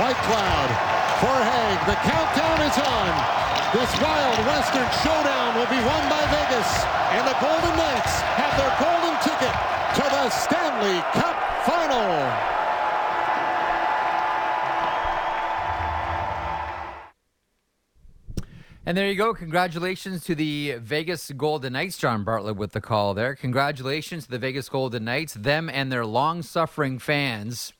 Whitecloud for Hague. The countdown is on. This wild Western showdown will be won by Vegas, and the Golden Knights have their golden ticket to the Stanley Cup Final. And there you go. Congratulations to the Vegas Golden Knights, John Bartlett, with the call there. Congratulations to the Vegas Golden Knights, them and their long suffering fans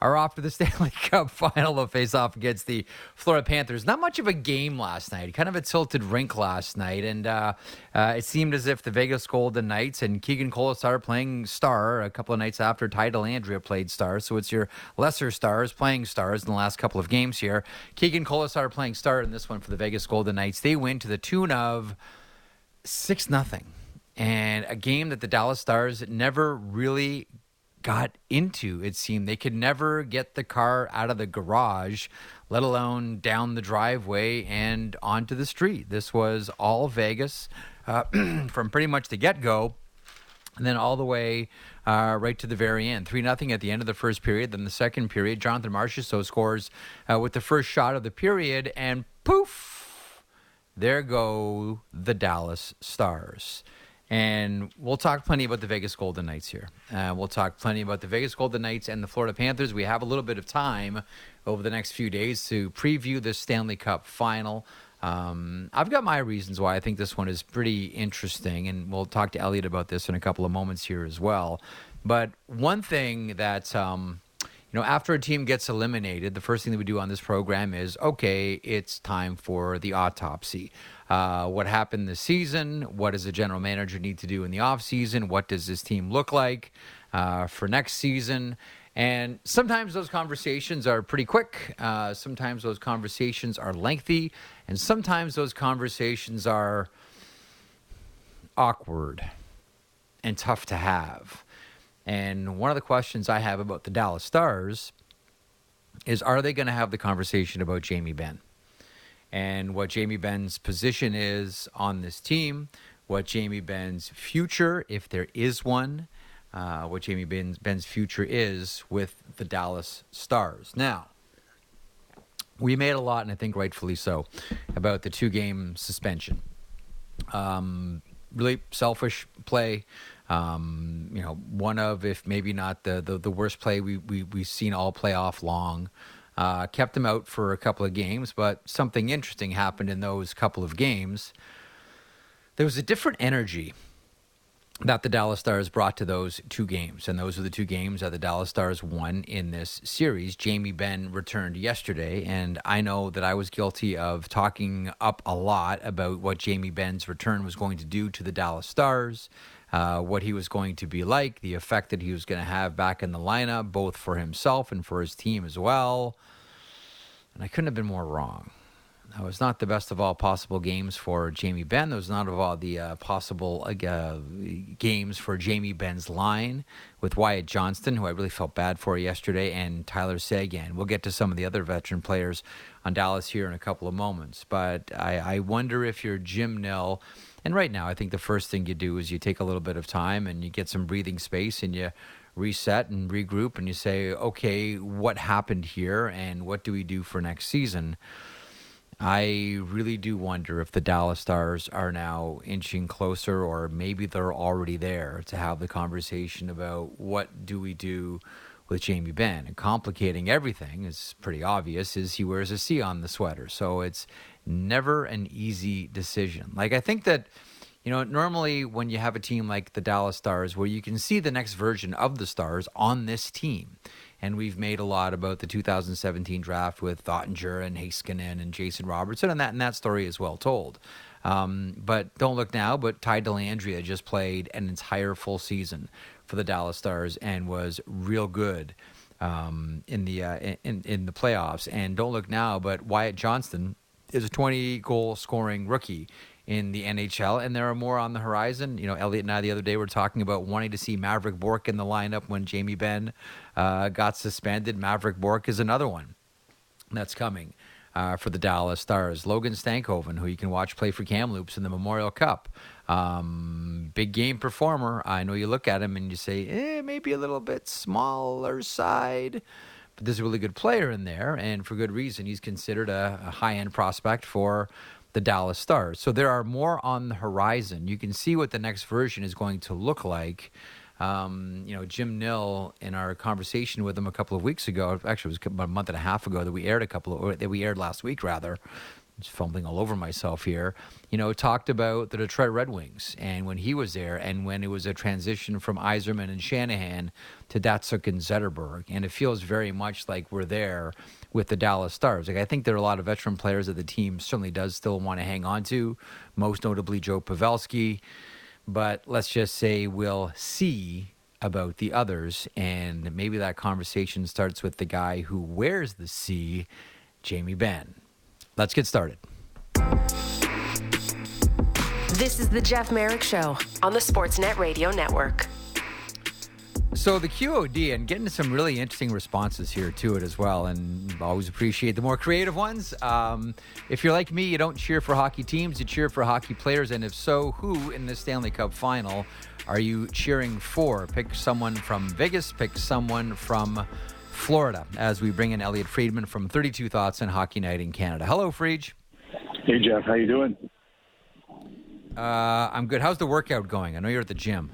are off to the Stanley Cup final to face off against the Florida Panthers. Not much of a game last night, kind of a tilted rink last night, and uh, uh, it seemed as if the Vegas Golden Knights and Keegan Kolesar playing star a couple of nights after Ty Dellandrea played star. So it's your lesser stars playing stars in the last couple of games here. Keegan Kolesar playing star in this one for the Vegas Golden Knights. They win to the tune of six nothing, and a game that the Dallas Stars never really got into. It seemed they could never get the car out of the garage, let alone down the driveway and onto the street. This was all Vegas uh, from pretty much the get go. And then all the way uh, right to the very end. 3 nothing at the end of the first period. Then the second period, Jonathan Marchessault scores uh, with the first shot of the period, and poof, there go the Dallas Stars. And we'll talk plenty about the Vegas Golden Knights here. Uh, we'll talk plenty about the Vegas Golden Knights and the Florida Panthers. We have a little bit of time over the next few days to preview the Stanley Cup final. Um, I've got my reasons why I think this one is pretty interesting, and we'll talk to Elliotte about this in a couple of moments here as well. But one thing that um, know, after a team gets eliminated, the first thing that we do on this program is okay, it's time for the autopsy. Uh, what happened this season? What does the general manager need to do in the offseason? What does this team look like uh, for next season? And sometimes those conversations are pretty quick. Uh, sometimes those conversations are lengthy. And sometimes those conversations are awkward and tough to have. And one of the questions I have about the Dallas Stars is are they going to have the conversation about Jamie Benn? and what Jamie Benn's position is on this team, what Jamie Benn's future, if there is one, uh, what Jamie Benn's, Benn's future is with the Dallas Stars. Now, we made a lot, and I think rightfully so, about the two game suspension. Um, really selfish play. Um, you know, one of, if maybe not the, the, the worst play we, we, we've seen all playoff long. Uh, kept him out for a couple of games, but something interesting happened in those couple of games. There was a different energy that the Dallas Stars brought to those two games, and those are the two games that the Dallas Stars won in this series. Jamie Benn returned yesterday, and I know that I was guilty of talking up a lot about what Jamie Benn's return was going to do to the Dallas Stars. Uh, what he was going to be like, the effect that he was going to have back in the lineup, both for himself and for his team as well. And I couldn't have been more wrong. That was not the best of all possible games for Jamie Benn. That was not of all the uh, possible uh, games for Jamie Benn's line with Wyatt Johnston, who I really felt bad for yesterday, and Tyler Seguin. We'll get to some of the other veteran players on Dallas here in a couple of moments. But I, I wonder if you're Jim Nill and right now, I think the first thing you do is you take a little bit of time and you get some breathing space and you reset and regroup and you say, okay, what happened here and what do we do for next season? I really do wonder if the Dallas Stars are now inching closer or maybe they're already there to have the conversation about what do we do with Jamie Benn. And complicating everything is pretty obvious is he wears a C on the sweater. So it's never an easy decision. Like I think that you know, normally when you have a team like the Dallas Stars where you can see the next version of the Stars on this team. And we've made a lot about the 2017 draft with Oettinger and Heiskanen and Jason Robertson, and that and that story is well told. Um, but don't look now, but Ty Dellandrea just played an entire full season for the Dallas Stars and was real good um, in the uh, in in the playoffs. And don't look now, but Wyatt Johnston is a 20 goal scoring rookie in the NHL, and there are more on the horizon. You know, Elliotte and I the other day were talking about wanting to see Maverick Bourque in the lineup when Jamie Benn uh, got suspended. Maverick Bourque is another one that's coming. Uh, for the Dallas Stars, Logan Stankoven, who you can watch play for Kamloops in the Memorial Cup, um, big game performer. I know you look at him and you say, eh, maybe a little bit smaller side, but there's a really good player in there, and for good reason. He's considered a, a high end prospect for the Dallas Stars. So there are more on the horizon. You can see what the next version is going to look like. Um, you know, Jim Nill in our conversation with him a couple of weeks ago, actually it was about a month and a half ago that we aired a couple of, that we aired last week rather, just fumbling all over myself here, you know, talked about the Detroit Red Wings and when he was there and when it was a transition from Yzerman and Shanahan to Datsyuk and Zetterberg. And it feels very much like we're there with the Dallas Stars. Like I think there are a lot of veteran players that the team certainly does still want to hang on to, most notably Joe Pavelski. But let's just say we'll see about the others. And maybe that conversation starts with the guy who wears the C, Jamie Benn. Let's get started. This is the Jeff Marek Show on the Sportsnet Radio Network. So the QOD and getting some really interesting responses here to it as well, and always appreciate the more creative ones. Um, if you're like me, you don't cheer for hockey teams, you cheer for hockey players, and if so, who in the Stanley Cup Final are you cheering for? Pick someone from Vegas, pick someone from Florida as we bring in Elliotte Friedman from 32 Thoughts and Hockey Night in Canada. Hello, Friedge. Hey, Jeff. How you doing? Uh, I'm good. How's the workout going? I know you're at the gym.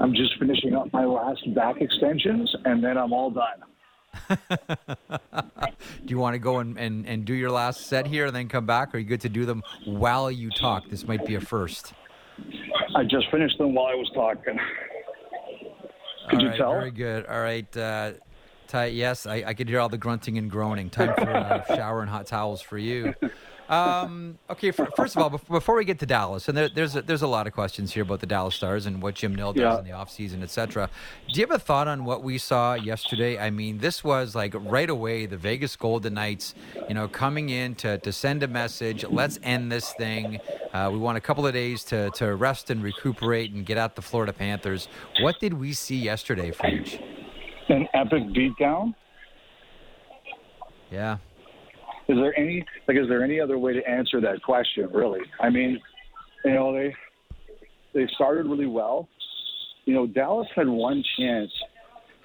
I'm just finishing up my last back extensions, and then I'm all done. do you want to go and, and, and do your last set here and then come back? Or are you good to do them while you talk? This might be a first. I just finished them while I was talking. Could all you right, tell? Very good. All right. Uh, Ty, yes, I, I could hear all the grunting and groaning. Time for a shower and hot towels for you. Um, okay, for, first of all, before we get to Dallas, and there, there's a, there's a lot of questions here about the Dallas Stars and what Jim Nill does Yeah. in the offseason, et cetera. Do you have a thought on what we saw yesterday? I mean, this was like right away the Vegas Golden Knights, you know, coming in to, to send a message. Let's end this thing. Uh, we want a couple of days to, to rest and recuperate and get out the Florida Panthers. What did we see yesterday, Friedge? An epic beatdown. Yeah. Is there any like? Is there any other way to answer that question? Really? I mean, you know, they they started really well. You know, Dallas had one chance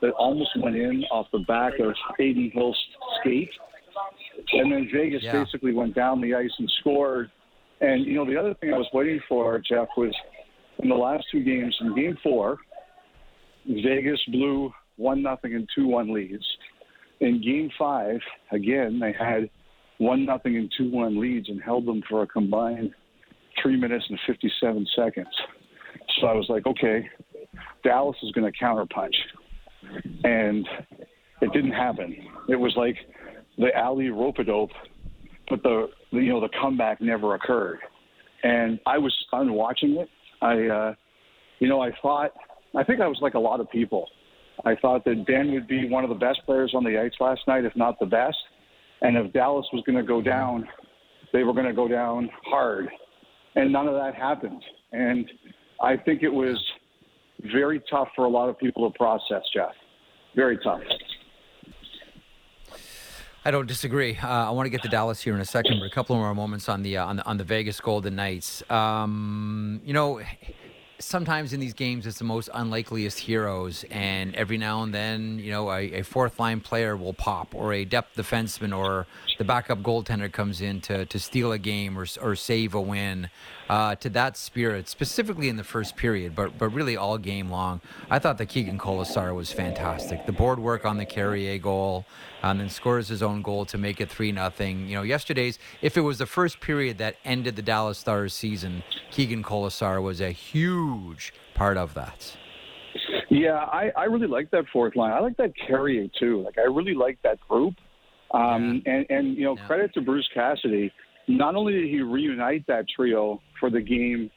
that almost went in off the back of Adin Hill's skate, and then Vegas Yeah. basically went down the ice and scored. And you know, the other thing I was waiting for, Jeff, was in the last two games. In Game Four, Vegas blew one nothing and two one leads. In Game Five, again they had one nothing and two one leads and held them for a combined three minutes and fifty seven seconds. So I was like, okay, Dallas is going to counterpunch, and it didn't happen. It was like the Ali rope-a-dope, but the, you know the comeback never occurred, and I was stunned watching it. I uh, you know I thought I think I was like a lot of people. I thought that Benn would be one of the best players on the ice last night, if not the best. And if Dallas was going to go down, they were going to go down hard. And none of that happened. And I think it was very tough for a lot of people to process, Jeff. Very tough. I don't disagree. Uh, I want to get to Dallas here in a second, but a couple more moments on the uh, on the, on the Vegas Golden Knights. Um, you know, sometimes in these games it's the most unlikeliest heroes, and every now and then, you know, a, a fourth line player will pop, or a depth defenseman, or the backup goaltender comes in to to steal a game or or save a win. Uh, to that spirit, specifically in the first period, but but really all game long, I thought that Keegan Kolesar was fantastic. The board work on the Carrier goal, and then scores his own goal to make it three nothing. You know, yesterday's if it was the first period that ended the Dallas Stars season, Keegan Kolesar was a huge part of that. Yeah, I, I really like that fourth line. I like that Carrier too. Like I really like that group. Um, and and you know, Yeah. credit to Bruce Cassidy. Not only did he reunite that trio for the game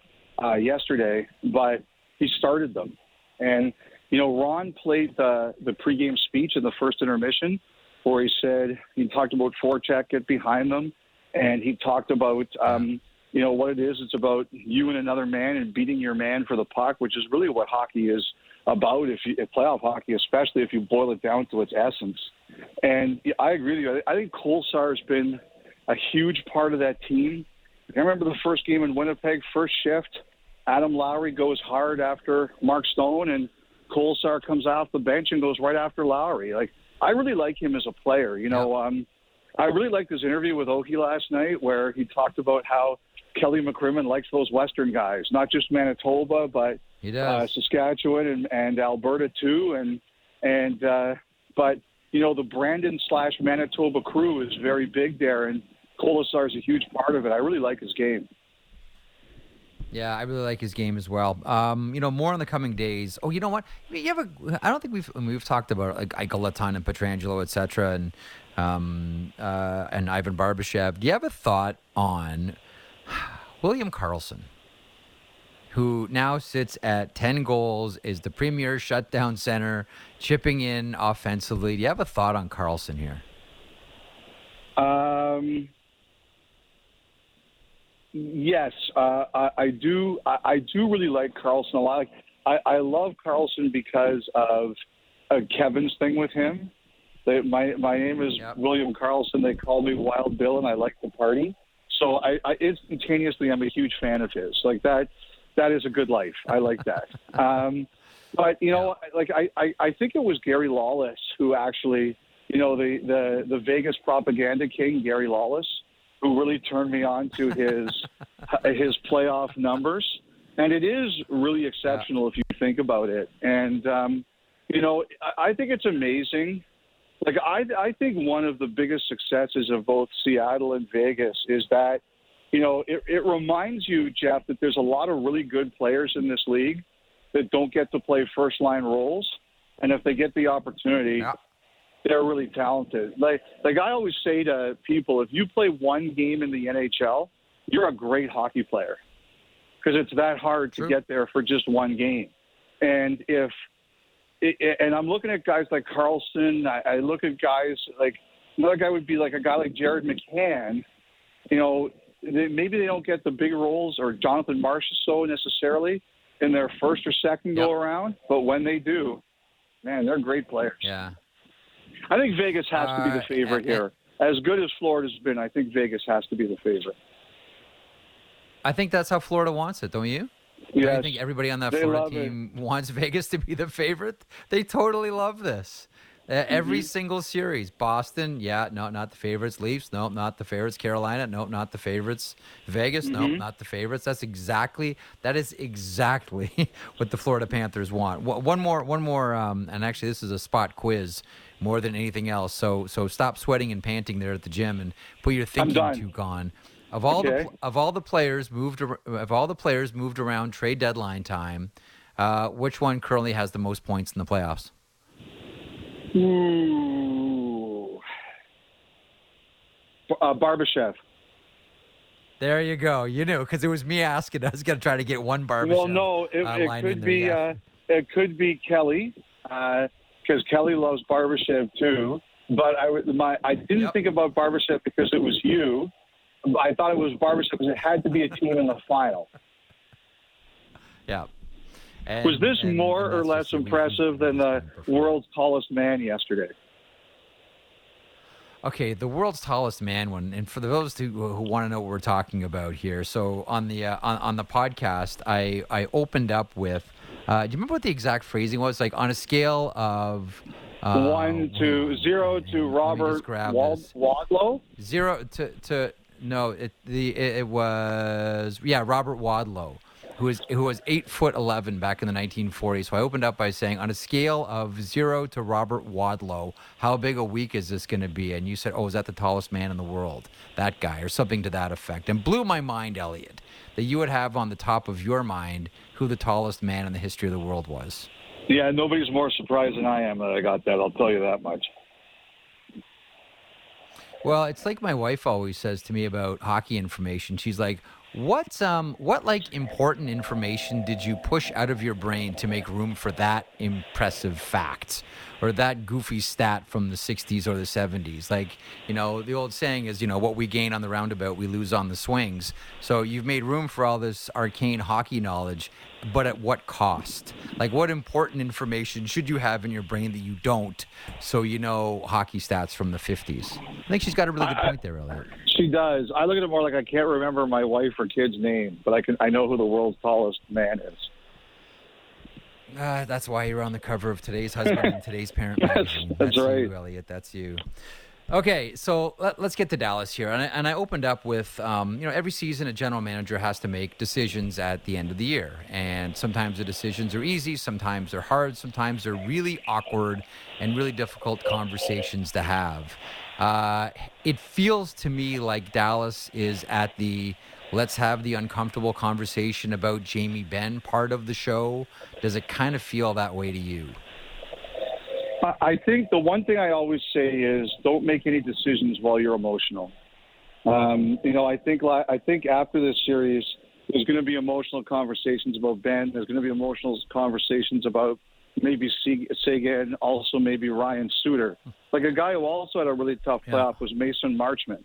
uh, yesterday, but he started them. And you know, Ron played the the pregame speech in the first intermission, where he said he talked about forecheck, get behind them, and he talked about um, you know what it is. It's about you and another man and beating your man for the puck, which is really what hockey is about. If you playoff hockey, especially if you boil it down to its essence. And I agree with you. I think Kolesar's been a huge part of that team. I remember the first game in Winnipeg, first shift. Adam Lowry goes hard after Mark Stone, and Kolesar comes off the bench and goes right after Lowry. Like I really like him as a player. You know, um, I really liked his interview with Oki last night where he talked about how Kelly McCrimmon likes those Western guys, not just Manitoba, but uh. Saskatchewan and, and Alberta too. And and uh, but you know the Brandon slash Manitoba crew is very big there, and Kolesar is a huge part of it. I really like his game. Yeah, I really like his game as well. Um, you know, more in the coming days. Oh, you know what? You have a. I don't think we've we've talked about like Laton and Pietrangelo, et cetera, and um, uh, and Ivan Barbashev. Do you have a thought on William Karlsson, who now sits at ten goals, is the premier shutdown center, chipping in offensively? Do you have a thought on Karlsson here? Um, yes, uh, I, I do. I, I do really like Karlsson a lot. I, I love Karlsson because of uh, Kevin's thing with him. They, my my name is Yep. William Karlsson. They call me Wild Bill, and I like to party. So I, I instantaneously, I'm a huge fan of his. Like that, that is a good life. I like that. um, but you know, like I, I, I think it was Gary Lawless who actually, you know, the the the Vegas propaganda king, Gary Lawless, who really turned me on to his his playoff numbers, and it is really exceptional if you think about it. And um, you know, I, I think it's amazing. Like I, I think one of the biggest successes of both Seattle and Vegas is that, you know, it, it reminds you, Jeff, that there's a lot of really good players in this league that don't get to play first line roles, and if they get the opportunity, Yeah. They're really talented. Like like I always say to people, if you play one game in the NHL, you're a great hockey player because it's that hard True. to get there for just one game. And if and I'm looking at guys like Karlsson, I, I look at guys like another guy would be like a guy like Jared McCann. You know, they, maybe they don't get the big roles or Jonathan Marchessault necessarily in their first or second Yep. go around, but when they do, man, they're great players. Yeah. I think Vegas has to be Uh, the favorite and- here. As good as Florida's been, I think Vegas has to be the favorite. I think that's how Florida wants it, don't you? Don't you think everybody on that They Florida love it. team wants Vegas to be the favorite? They totally love this. Uh, every Mm-hmm. single series, Boston, yeah, no, not the favorites. Leafs, no, not the favorites. Carolina, no, not the favorites. Vegas, no, Mm-hmm. not the favorites. That's exactly that is exactly what the Florida Panthers want. One more, one more, um, and actually, this is a spot quiz more than anything else. So, so stop sweating and panting there at the gym and put your thinking toque on. Of all the Okay. pl- of all the players moved of all the players moved around trade deadline time, uh, which one currently has the most points in the playoffs? Ooh. Uh, Barbashev. There you go. You knew because it was me asking. I was going to try to get one Barbashev. Well, no, it, uh, it could be uh, it could be Kelly because Kelly loves Barbashev too. But I my I didn't Yep. think about Barbashev because it was you. I thought it was Barbashev because it had to be a team in the final. yeah. And- Was this and- more and or less just the way impressive than the world's tallest man yesterday? Okay, the world's tallest man one, and for those who, who want to know what we're talking about here, so on the uh, on, on the podcast, I I opened up with. Uh, do you remember what the exact phrasing was? Like on a scale of uh, One to zero to Robert Wald- Wadlow. Zero to to no, it the it, it was yeah Robert Wadlow, who was who was eight foot eleven back in the 1940s. So I opened up by saying, on a scale of zero to Robert Wadlow, how big a week is this going to be? And you said, oh, is that the tallest man in the world? That guy, or something to that effect, and blew my mind, Elliotte, that you would have on the top of your mind who the tallest man in the history of the world was. Yeah, nobody's more surprised than I am that I got that. I'll tell you that much. Well, it's like my wife always says to me about hockey information. She's like, "What um what like important information did you push out of your brain to make room for that impressive fact or that goofy stat from the 60s or the 70s?" Like, you know, the old saying is, you know, what we gain on the roundabout, we lose on the swings. So, you've made room for all this arcane hockey knowledge, but at what cost? Like, what important information should you have in your brain that you don't so you know hockey stats from the 50s? I think she's got a really good point there, Elliotte. She does. I look at it more like I can't remember my wife or kid's name, but I can. I know who the world's tallest man is. Uh, that's why you're on the cover of today's husband and today's parent magazine. that's, that's right, you, Elliotte. That's you. Okay, so let, us get to Dallas here, and I, and I opened up with, um, you know, every season a general manager has to make decisions at the end of the year, and sometimes the decisions are easy, sometimes they're hard, sometimes they're really awkward and really difficult conversations to have. Uh, it feels to me like Dallas is at the let's have the uncomfortable conversation about Jamie Benn part of the show. Does it kind of feel that way to you? I think the one thing I always say is don't make any decisions while you're emotional. Um, you know, I think I think after this series, there's going to be emotional conversations about Benn. There's going to be emotional conversations about maybe Seguin and also maybe Ryan Suter. Like a guy who also had a really tough playoff yeah. was Mason Marchment.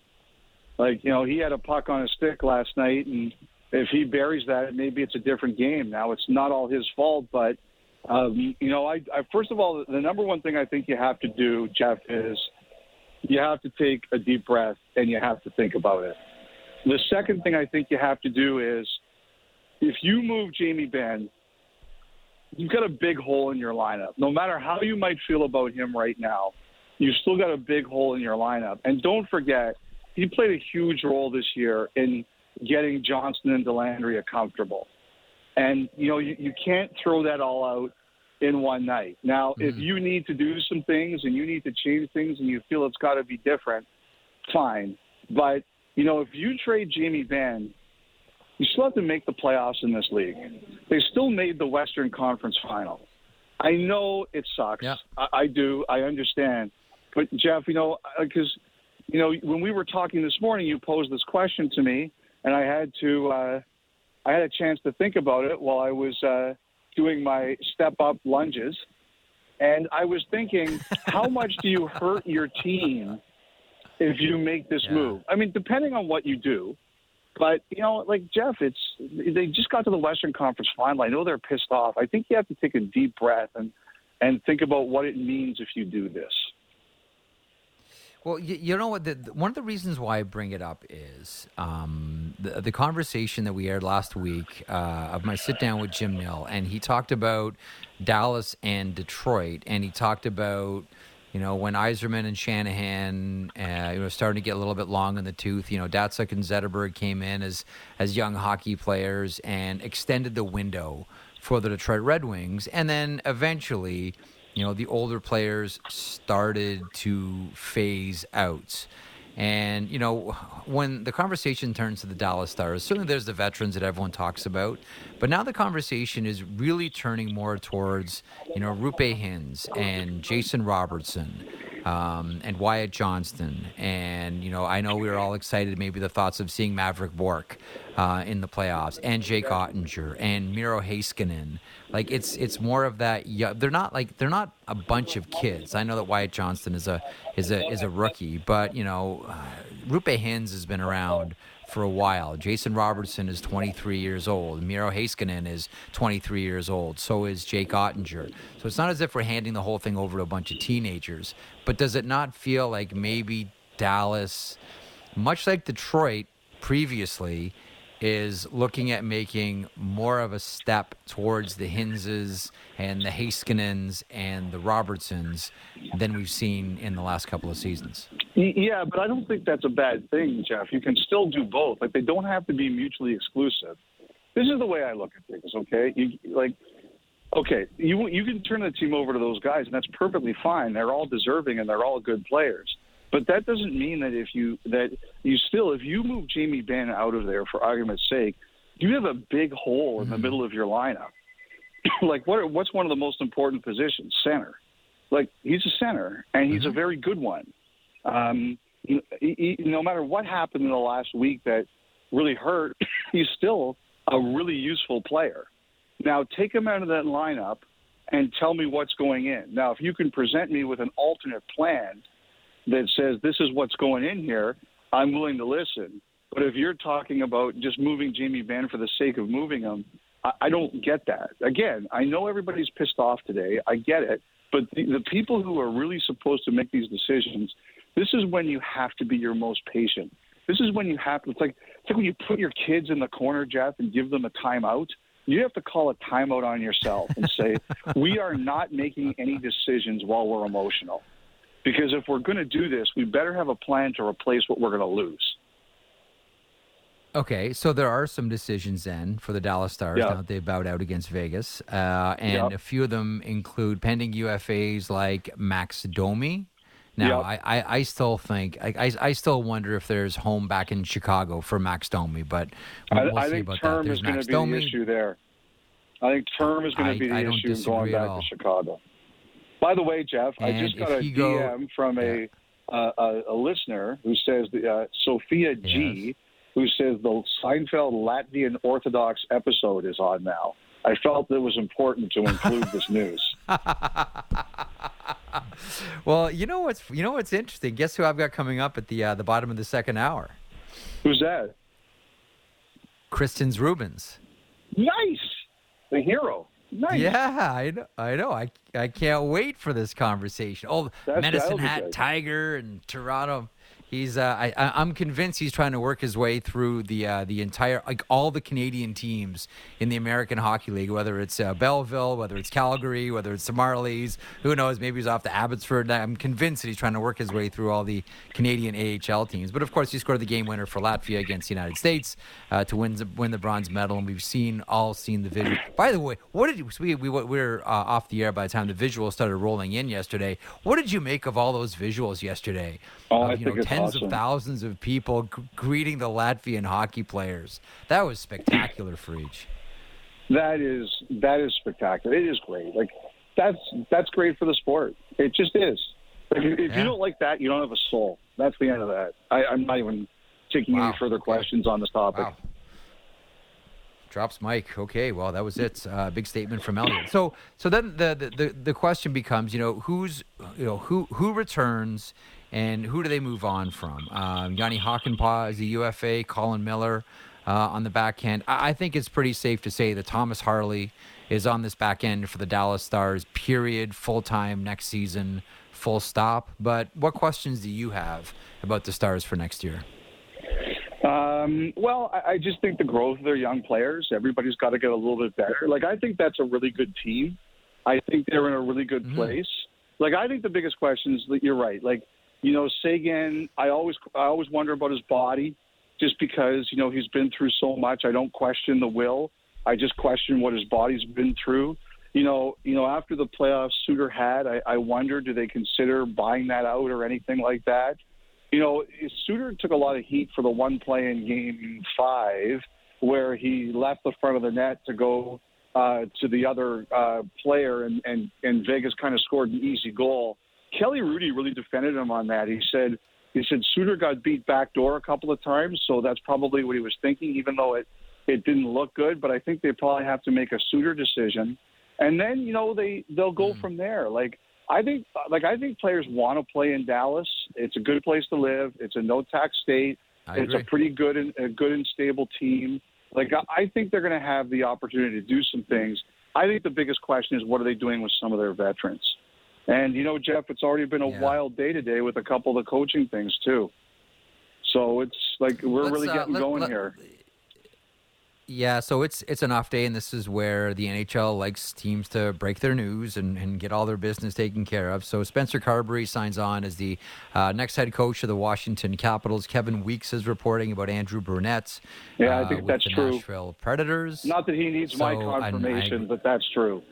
Like you know, he had a puck on his stick last night, and if he buries that, maybe it's a different game. Now it's not all his fault, but um, you know, I, I first of all, the number one thing I think you have to do, Jeff, is you have to take a deep breath and you have to think about it. The second thing I think you have to do is if you move Jamie Benn, you've got a big hole in your lineup. No matter how you might feel about him right now, you've still got a big hole in your lineup. And don't forget, he played a huge role this year in getting Johnston and Dellandrea comfortable. And, you know, you, you can't throw that all out in one night. Now, mm-hmm. if you need to do some things and you need to change things and you feel it's got to be different, fine. But, you know, if you trade Jamie Benn, you still have to make the playoffs in this league. They still made the Western Conference final. I know it sucks. Yeah. I, I do. I understand. But, Jeff, you know, because, you know, when we were talking this morning, you posed this question to me, and I had to. Uh, I had a chance to think about it while I was uh, doing my step up lunges. And I was thinking, how much do you hurt your team if you make this yeah. move? I mean, depending on what you do. But, you know, like Jeff, it's they just got to the Western Conference final. I know they're pissed off. I think you have to take a deep breath and, and think about what it means if you do this. Well, you, you know what? The, one of the reasons why I bring it up is um, the, the conversation that we aired last week uh, of my sit down with Jim Nill, and he talked about Dallas and Detroit, and he talked about you know when Yzerman and Shanahan uh, you know starting to get a little bit long in the tooth. You know, Datsyuk and Zetterberg came in as as young hockey players and extended the window for the Detroit Red Wings, and then eventually you know, the older players started to phase out. And, you know, when the conversation turns to the Dallas Stars, certainly there's the veterans that everyone talks about, but now the conversation is really turning more towards, you know, Roope Hintz and Jason Robertson um, and Wyatt Johnston. And, you know, I know we were all excited, maybe the thoughts of seeing Maverick Bourque uh, in the playoffs and Jake Oettinger and Miro Heiskanen. Like it's it's more of that. They're not like they're not a bunch of kids. I know that Wyatt Johnston is a is a is a rookie, but you know, uh, Roope Hintz has been around for a while. Jason Robertson is 23 years old. Miro Heiskanen is 23 years old. So is Jake Oettinger. So it's not as if we're handing the whole thing over to a bunch of teenagers. But does it not feel like maybe Dallas, much like Detroit previously, is looking at making more of a step towards the Hintzes and the Heiskanens and the Robertsons than we've seen in the last couple of seasons. Yeah, but I don't think that's a bad thing, Jeff. You can still do both. Like they don't have to be mutually exclusive. This is the way I look at things. Okay, you like. Okay, you you can turn the team over to those guys, and that's perfectly fine. They're all deserving, and they're all good players. But that doesn't mean that if you that you still if you move Jamie Benn out of there for argument's sake, you have a big hole in the mm-hmm. middle of your lineup. like what what's one of the most important positions? Center. Like he's a center and he's mm-hmm. a very good one. Um, he, he, no matter what happened in the last week that really hurt, he's still a really useful player. Now take him out of that lineup and tell me what's going in. Now, if you can present me with an alternate plan that says this is what's going in here, I'm willing to listen. But if you're talking about just moving Jamie Benn for the sake of moving him, I, I don't get that. Again, I know everybody's pissed off today. I get it. But the, the people who are really supposed to make these decisions, this is when you have to be your most patient. This is when you have to. It's like it's like when you put your kids in the corner, Jeff, and give them a timeout. you have to call a timeout on yourself and say, we are not making any decisions while we're emotional. Because if we're going to do this, we better have a plan to replace what we're going to lose. Okay, so there are some decisions then for the Dallas Stars Yeah. now they've bowed out against Vegas, uh, and Yeah. a few of them include pending UFAs like Max Domi. Now, Yeah. I, I, I still think I, I, I still wonder if there's home back in Chicago for Max Domi, but we'll, I, see think about term that. There's is going to be the issue there. I think term is going to be the issue in going back all. to Chicago. By the way, Jeff, I just got a go- DM from a, uh, a a listener who says the, uh, Sophia G, who says the Seinfeld Latvian Orthodox episode is on now. I felt it was important to include this news. Well, you know what's you know what's interesting? Guess who I've got coming up at the uh, the bottom of the second hour? Who's that? Kristians Rubins. Nice, the hero. Nice. Yeah, I know. I know. I I can't wait for this conversation. Oh, That's- Medicine Hat good. Tiger and Toronto. He's. Uh, I, I'm convinced he's trying to work his way through the uh, the entire like all the Canadian teams in the American Hockey League, whether it's uh, Belleville, whether it's Calgary, whether it's the Marlies. Who knows? Maybe he's off to Abbotsford. I'm convinced that he's trying to work his way through all the Canadian AHL teams. But of course, he scored the game winner for Latvia against the United States uh, to win the, win the bronze medal, and we've seen all seen the video. By the way, what did you, we we, we were uh, off the air by the time the visuals started rolling in yesterday? What did you make of all those visuals yesterday? Oh, I you think know, it's tens awesome. of thousands of people g- greeting the Latvian hockey players. That was spectacular for each. That is that is spectacular. It is great. Like that's that's great for the sport. It just is. Like, if Yeah. you don't like that, you don't have a soul. That's the end of that. I, I'm not even taking Wow. any further questions on this topic. Wow. Drops Mike. Okay, well that was it. Uh, big statement from Elliotte. So, so then the, the the the question becomes, you know, who's you know who who returns and who do they move on from? Um, Jani Hakanpää is a UFA. Colin Miller uh, on the back end. I, I think it's pretty safe to say that Thomas Harley is on this back end for the Dallas Stars. Period. Full time next season. Full stop. But what questions do you have about the Stars for next year? Um, well, I, I just think the growth of their young players, everybody's got to get a little bit better. Like, I think that's a really good team. I think they're in a really good place. Like, I think the biggest question is that you're right. Like, you know, Seguin, I always, I always wonder about his body just because, you know, he's been through so much. I don't question the will. I just question what his body's been through. You know, you know, after the playoffs Suter had, I, I wonder, do they consider buying that out or anything like that? you know, Suter took a lot of heat for the one play in game five where he left the front of the net to go uh, to the other uh, player, and, and, and Vegas kind of scored an easy goal. Kelly Hrudey really defended him on that. He said, he said Suter got beat backdoor a couple of times, so that's probably what he was thinking, even though it, it didn't look good. But I think they probably have to make a Suter decision, and then you know they they'll go hmm. from there. Like I think like I think players want to play in Dallas. It's a good place to live. It's a no tax state. I it's agree. a pretty good and a good and stable team. Like I think they're going to have the opportunity to do some things. I think the biggest question is what are they doing with some of their veterans? And you know, Jeff, it's already been a Yeah. wild day today with a couple of the coaching things too. So it's like we're Let's, really uh, getting let- going let- here. Yeah, so it's it's an off day, and this is where the NHL likes teams to break their news and, and get all their business taken care of. So Spencer Carbery signs on as the uh, next head coach of the Washington Capitals. Kevin Weeks is reporting about Andrew Brunette. Yeah, I uh, think with that's true. Nashville Predators. Not that he needs my So, I- confirmation, but that's true.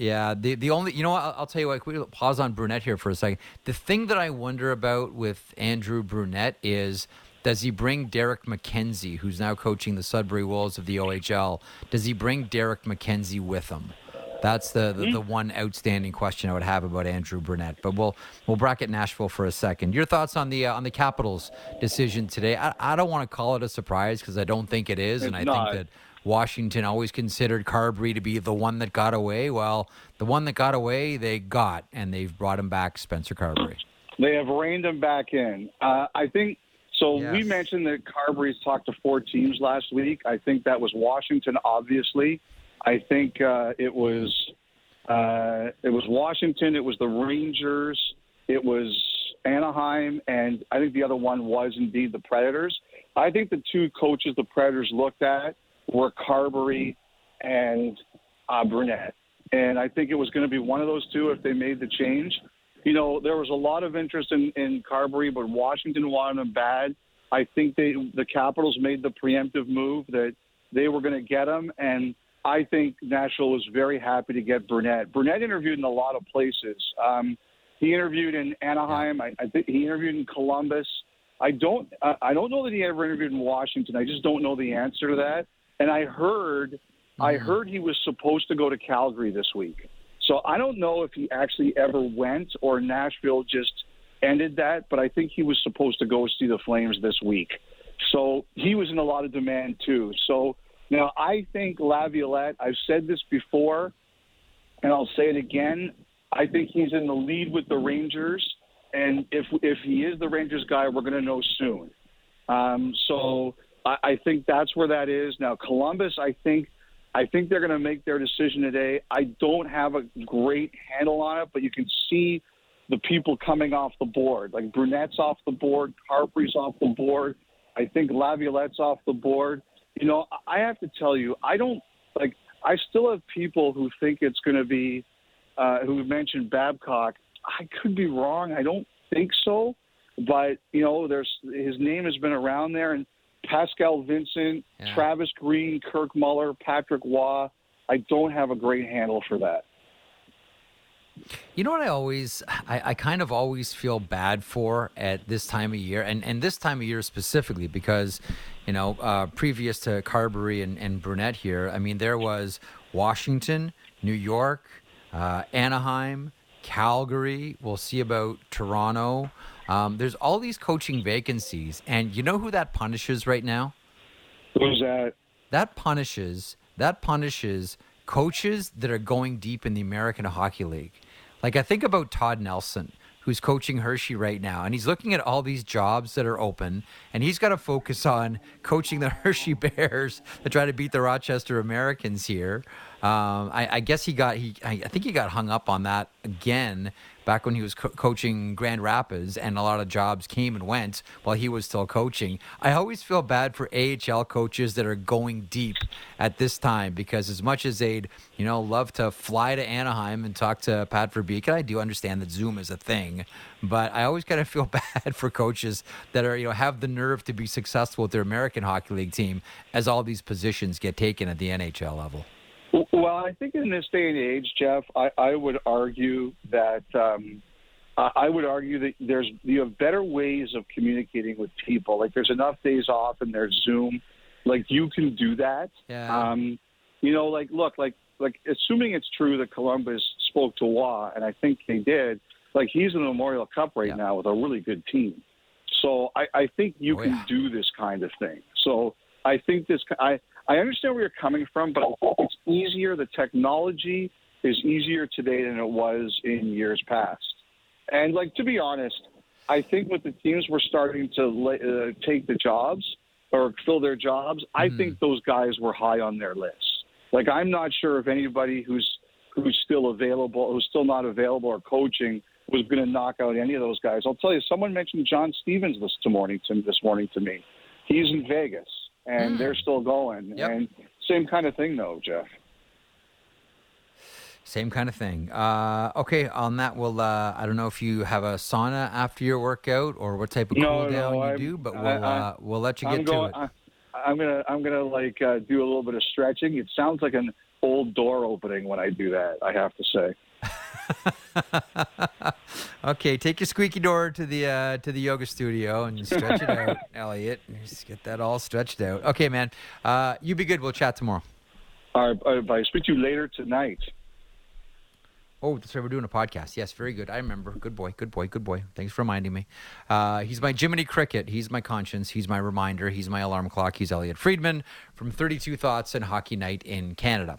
Yeah, the the only you know what I'll, I'll tell you what. We pause on Brunette here for a second? The thing that I wonder about with Andrew Brunette is does he bring Derek MacKenzie, who's now coaching the Sudbury Wolves of the OHL? Does he bring Derek MacKenzie with him? That's the, the, the one outstanding question I would have about Andrew Brunette. But we'll we'll bracket Nashville for a second. Your thoughts on the uh, on the Capitals decision today? I, I don't want to call it a surprise because I don't think it is, and I not. think that Washington always considered Carbery to be the one that got away. Well, the one that got away, they got, and they've brought him back, Spencer Carbery. They have reined him back in. Uh, I think so. We mentioned that Carbery's talked to four teams last week. I think that was Washington, obviously. I think uh, it was uh, it was Washington. It was the Rangers. It was Anaheim, and I think the other one was indeed the Predators. I think the two coaches the Predators looked at were Carbery and uh, Brunette. And I think it was going to be one of those two if they made the change. You know, there was a lot of interest in, in Carbery, but Washington wanted him bad. I think they the Capitals made the preemptive move that they were going to get him, and I think Nashville was very happy to get Brunette. Brunette interviewed in a lot of places. Um, he interviewed in Anaheim. I, I think he interviewed in Columbus. I don't. I don't know that he ever interviewed in Washington. I just don't know the answer to that. And I heard, mm-hmm. I heard he was supposed to go to Calgary this week. So I don't know if he actually ever went or Nashville just ended that. But I think he was supposed to go see the Flames this week. So he was in a lot of demand too. So now I think Laviolette. I've said this before, and I'll say it again. I think he's in the lead with the Rangers, and if if he is the Rangers guy, we're going to know soon. Um, so I, I think that's where that is now. Columbus, I think. I think they're going to make their decision today. I don't have a great handle on it, but you can see the people coming off the board. Like Brunette's off the board, Carbery's off the board. I think Laviolette's off the board. You know, I have to tell you, I don't like. I still have people who think it's going to be uh, who mentioned Babcock. I could be wrong. I don't think so, but you know, there's his name has been around there, and Pascal Vincent, yeah. Travis Green, Kirk Muller, Patrick Roy. I don't have a great handle for that. You know what I always, I, I, kind of always feel bad for at this time of year, and, and this time of year specifically because, you know, uh, previous to Carbery and, and Brunette here, I mean, there was Washington, New York, uh, Anaheim, Calgary. We'll see about Toronto. Um, there's all these coaching vacancies, and you know who that punishes right now? Who's that? That punishes. That punishes coaches that are going deep in the American Hockey League. Like I think about Todd Nelson who's coaching Hershey right now, and he's looking at all these jobs that are open, and he's got to focus on coaching the Hershey Bears to try to beat the Rochester Americans here. Um, I, I, guess he got he I think he got hung up on that again back when he was co- coaching Grand Rapids, and a lot of jobs came and went while he was still coaching. I always feel bad for AHL coaches that are going deep at this time because as much as they'd you know love to fly to Anaheim and talk to Pat Verbeek, and I do understand that Zoom is a thing, but I always kind of feel bad for coaches that are you know have the nerve to be successful with their American Hockey League team as all these positions get taken at the NHL level. Well, I think in this day and age, Jeff, I, I would argue that um, I would argue that there's you have better ways of communicating with people. Like there's enough days off and there's Zoom, like you can do that. Yeah. Um, you know, like look, like like assuming it's true that Columbus spoke to Roy, and I think they did. Like he's in the Memorial Cup right yeah. now with a really good team. So I, I think you oh, can yeah. do this kind of thing. So I think this I I understand where you're coming from, but it's easier. The technology is easier today than it was in years past. And like to be honest, I think with the teams were starting to uh, take the jobs or fill their jobs. I hmm. think those guys were high on their list. Like I'm not sure if anybody who's who's still available, who's still not available or coaching, was going to knock out any of those guys. I'll tell you, someone mentioned John Stevens this morning to this morning to me. He's in Vegas and mm. they're still going. Yep. And same kind of thing, though, Jeff. Same kind of thing. Uh, okay, on that, we'll. Uh, I don't know if you have a sauna after your workout or what type of no, cool down no, you I'm, do, but we'll I, uh, we'll let you get going, to it. I, am gonna I'm gonna like uh, do a little bit of stretching. It sounds like an old door opening when I do that. I have to say. okay, take your squeaky door to the uh, to the yoga studio and stretch it out, Elliotte. Just get that all stretched out. Okay, man. Uh, you be good. We'll chat tomorrow. All right. I'll speak to you later tonight. Oh, that's right. We're doing a podcast. Yes, very good. I remember. Good boy. Good boy. Good boy. Thanks for reminding me. Uh, he's my Jiminy Cricket. He's my conscience. He's my reminder. He's my alarm clock. He's Elliotte Friedman from 32 Thoughts and Hockey Night in Canada.